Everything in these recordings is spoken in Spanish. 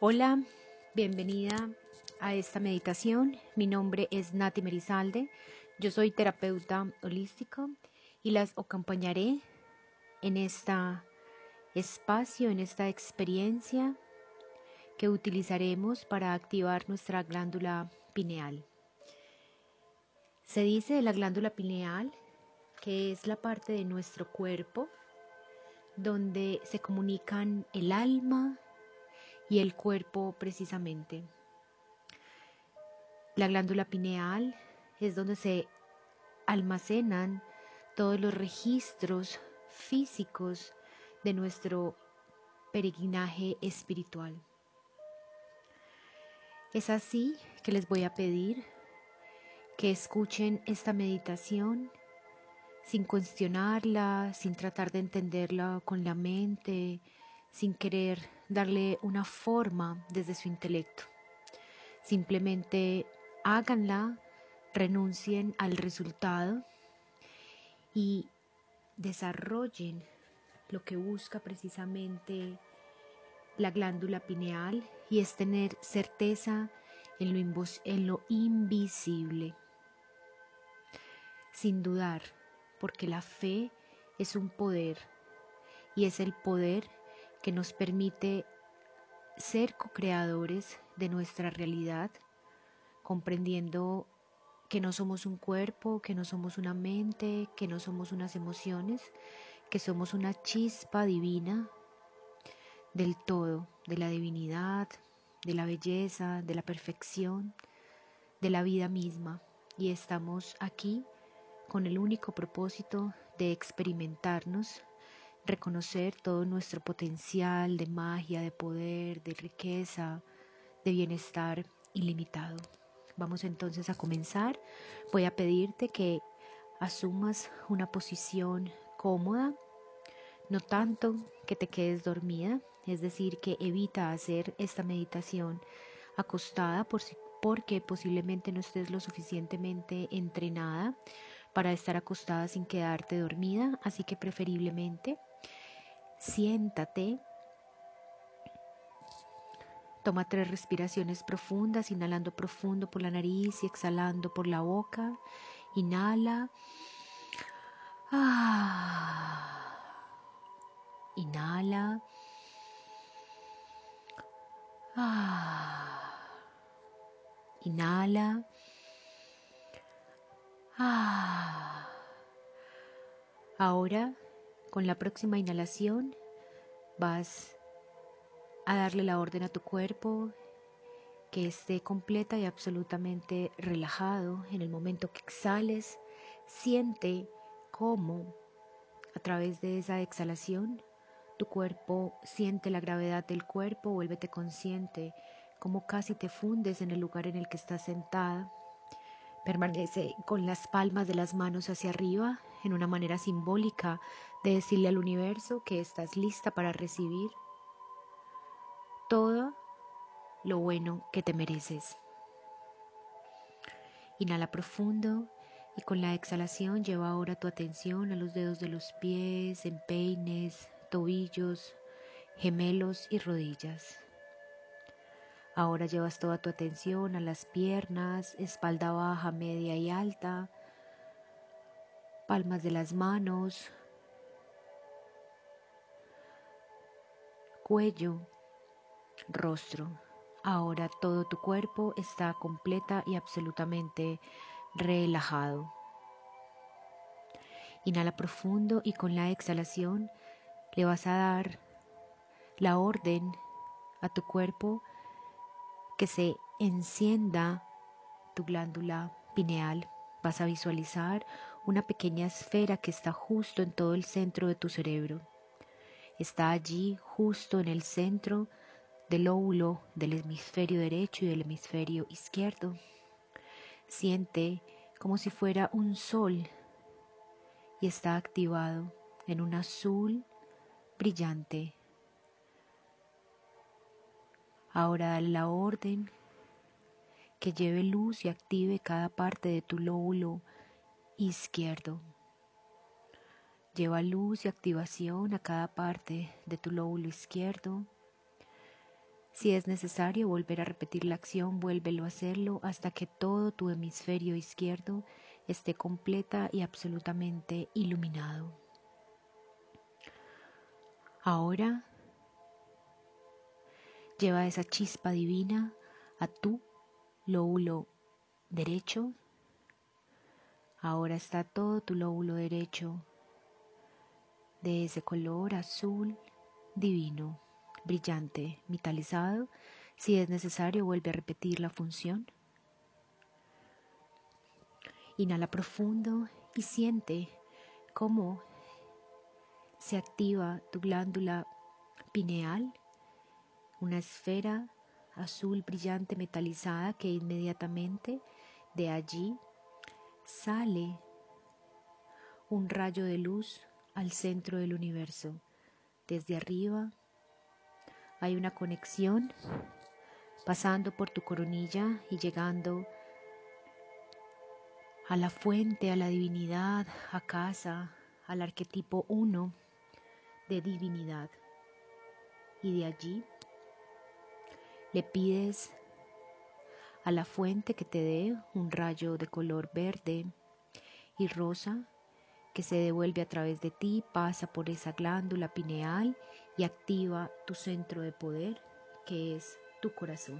Hola, bienvenida a esta meditación. Mi nombre es Nati Merizalde. Yo soy terapeuta holístico y las acompañaré en este espacio, en esta experiencia que utilizaremos para activar nuestra glándula pineal. Se dice de la glándula pineal que es la parte de nuestro cuerpo donde se comunican el alma, y el cuerpo precisamente. La glándula pineal es donde se almacenan todos los registros físicos de nuestro peregrinaje espiritual. Es así que les voy a pedir que escuchen esta meditación sin cuestionarla, sin tratar de entenderla con la mente, sin querer darle una forma desde su intelecto. Simplemente háganla, renuncien al resultado y desarrollen lo que busca precisamente la glándula pineal y es tener certeza en lo, en lo invisible. Sin dudar, porque la fe es un poder y es el poder que nos permite ser co-creadores de nuestra realidad, comprendiendo que no somos un cuerpo, que no somos una mente, que no somos unas emociones, que somos una chispa divina del todo, de la divinidad, de la belleza, de la perfección, de la vida misma. Y estamos aquí con el único propósito de experimentarnos reconocer todo nuestro potencial de magia, de poder, de riqueza, de bienestar ilimitado. Vamos entonces a comenzar. Voy a pedirte que asumas una posición cómoda, no tanto que te quedes dormida, es decir, que evita hacer esta meditación acostada por si, porque posiblemente no estés lo suficientemente entrenada para estar acostada sin quedarte dormida, así que preferiblemente Siéntate. Toma tres respiraciones profundas, inhalando profundo por la nariz y exhalando por la boca. Inhala. Ah. Inhala. Ah. Inhala. Ah. Ahora con la próxima inhalación vas a darle la orden a tu cuerpo que esté completa y absolutamente relajado. En el momento que exhales, siente cómo a través de esa exhalación tu cuerpo siente la gravedad del cuerpo, vuélvete consciente, como casi te fundes en el lugar en el que estás sentada. Permanece con las palmas de las manos hacia arriba en una manera simbólica de decirle al universo que estás lista para recibir todo lo bueno que te mereces. Inhala profundo y con la exhalación lleva ahora tu atención a los dedos de los pies, empeines, tobillos, gemelos y rodillas. Ahora llevas toda tu atención a las piernas, espalda baja, media y alta, palmas de las manos, cuello, rostro. Ahora todo tu cuerpo está completa y absolutamente relajado. Inhala profundo y con la exhalación le vas a dar la orden a tu cuerpo que se encienda tu glándula pineal. Vas a visualizar una pequeña esfera que está justo en todo el centro de tu cerebro. Está allí justo en el centro del óvulo del hemisferio derecho y del hemisferio izquierdo. Siente como si fuera un sol y está activado en un azul brillante. Ahora dale la orden que lleve luz y active cada parte de tu lóbulo izquierdo. Lleva luz y activación a cada parte de tu lóbulo izquierdo. Si es necesario volver a repetir la acción, vuélvelo a hacerlo hasta que todo tu hemisferio izquierdo esté completa y absolutamente iluminado. Ahora lleva esa chispa divina a tu lóbulo derecho. Ahora está todo tu lóbulo derecho de ese color azul divino, brillante, vitalizado. Si es necesario, vuelve a repetir la función. Inhala profundo y siente cómo se activa tu glándula pineal, una esfera azul brillante metalizada que inmediatamente de allí sale un rayo de luz al centro del universo. Desde arriba hay una conexión pasando por tu coronilla y llegando a la fuente, a la divinidad, a casa, al arquetipo uno de divinidad. Y de allí le pides a la fuente que te dé un rayo de color verde y rosa que se devuelve a través de ti, pasa por esa glándula pineal y activa tu centro de poder, que es tu corazón.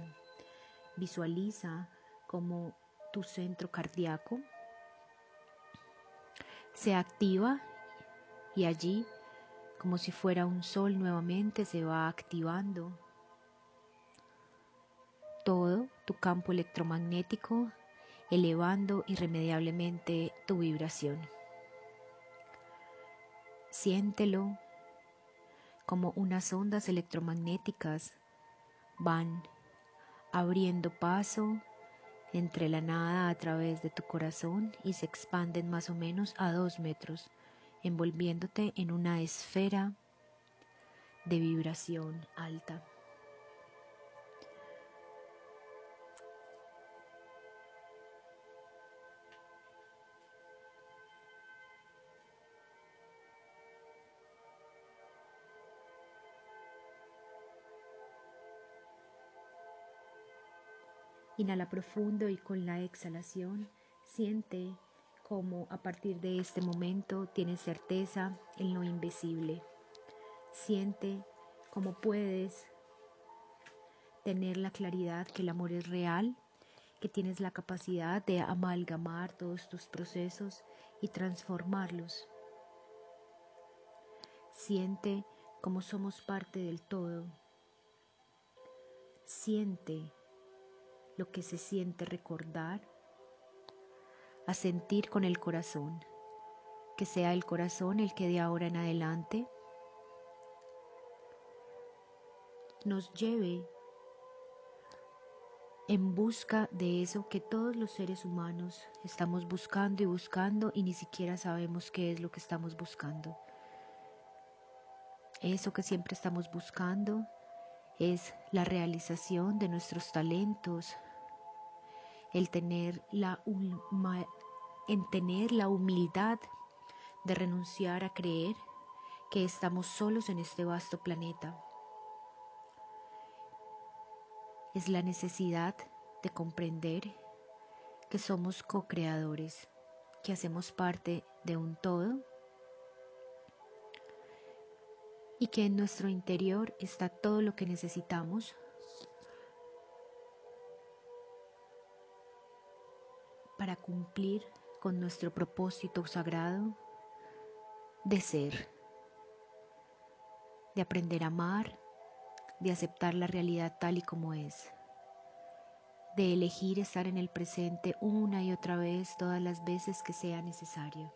Visualiza como tu centro cardíaco se activa y allí, como si fuera un sol nuevamente, se va activando todo tu campo electromagnético, elevando irremediablemente tu vibración. Siéntelo como unas ondas electromagnéticas van abriendo paso entre la nada a través de tu corazón y se expanden más o menos a dos metros, envolviéndote en una esfera de vibración alta. Inhala profundo y con la exhalación siente cómo a partir de este momento tienes certeza en lo invisible. Siente cómo puedes tener la claridad que el amor es real, que tienes la capacidad de amalgamar todos tus procesos y transformarlos. Siente cómo somos parte del todo. Siente lo que se siente recordar, a sentir con el corazón, que sea el corazón el que de ahora en adelante nos lleve en busca de eso que todos los seres humanos estamos buscando y buscando y ni siquiera sabemos qué es lo que estamos buscando. Eso que siempre estamos buscando es la realización de nuestros talentos, el tener la, en tener la humildad de renunciar a creer que estamos solos en este vasto planeta. Es la necesidad de comprender que somos co-creadores, que hacemos parte de un todo y que en nuestro interior está todo lo que necesitamos para cumplir con nuestro propósito sagrado de ser, de aprender a amar, de aceptar la realidad tal y como es, de elegir estar en el presente una y otra vez todas las veces que sea necesario.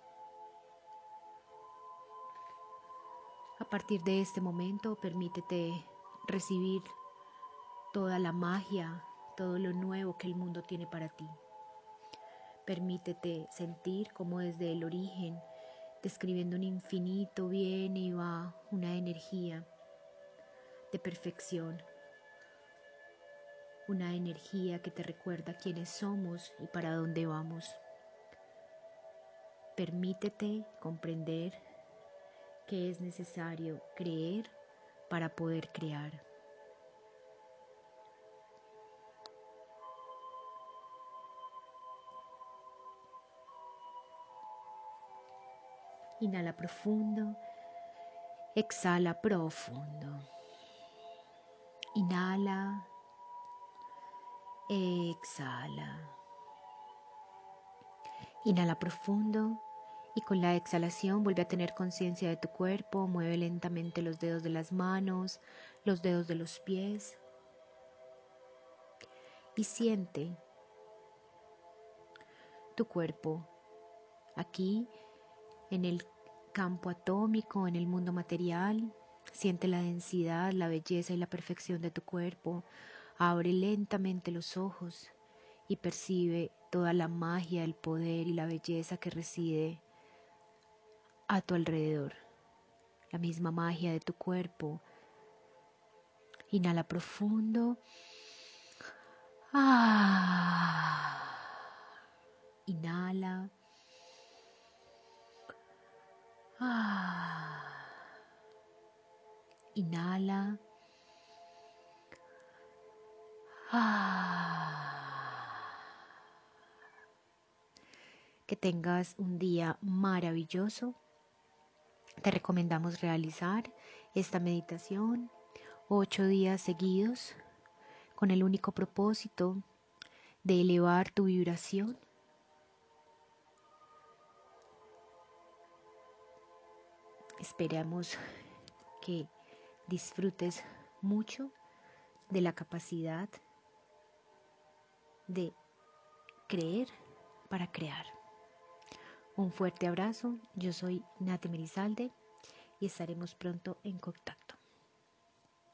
A partir de este momento, permítete recibir toda la magia, todo lo nuevo que el mundo tiene para ti. Permítete sentir como desde el origen, describiendo un infinito, viene y va una energía de perfección, una energía que te recuerda quiénes somos y para dónde vamos. Permítete comprender que es necesario creer para poder crear. Inhala profundo. Exhala profundo. Inhala. Exhala. Inhala profundo y con la exhalación vuelve a tener conciencia de tu cuerpo. Mueve lentamente los dedos de las manos, los dedos de los pies y siente tu cuerpo aquí en el campo atómico, en el mundo material. Siente la densidad, la belleza y la perfección de tu cuerpo. Abre lentamente los ojos y percibe toda la magia, el poder y la belleza que reside a tu alrededor. La misma magia de tu cuerpo. Inhala profundo. Ah. Inhala. Inhala. Que tengas un día maravilloso. Te recomendamos realizar esta meditación ocho días seguidos con el único propósito de elevar tu vibración Esperamos que disfrutes mucho de la capacidad de creer para crear. Un fuerte abrazo, yo soy Nati Merizalde y estaremos pronto en contacto.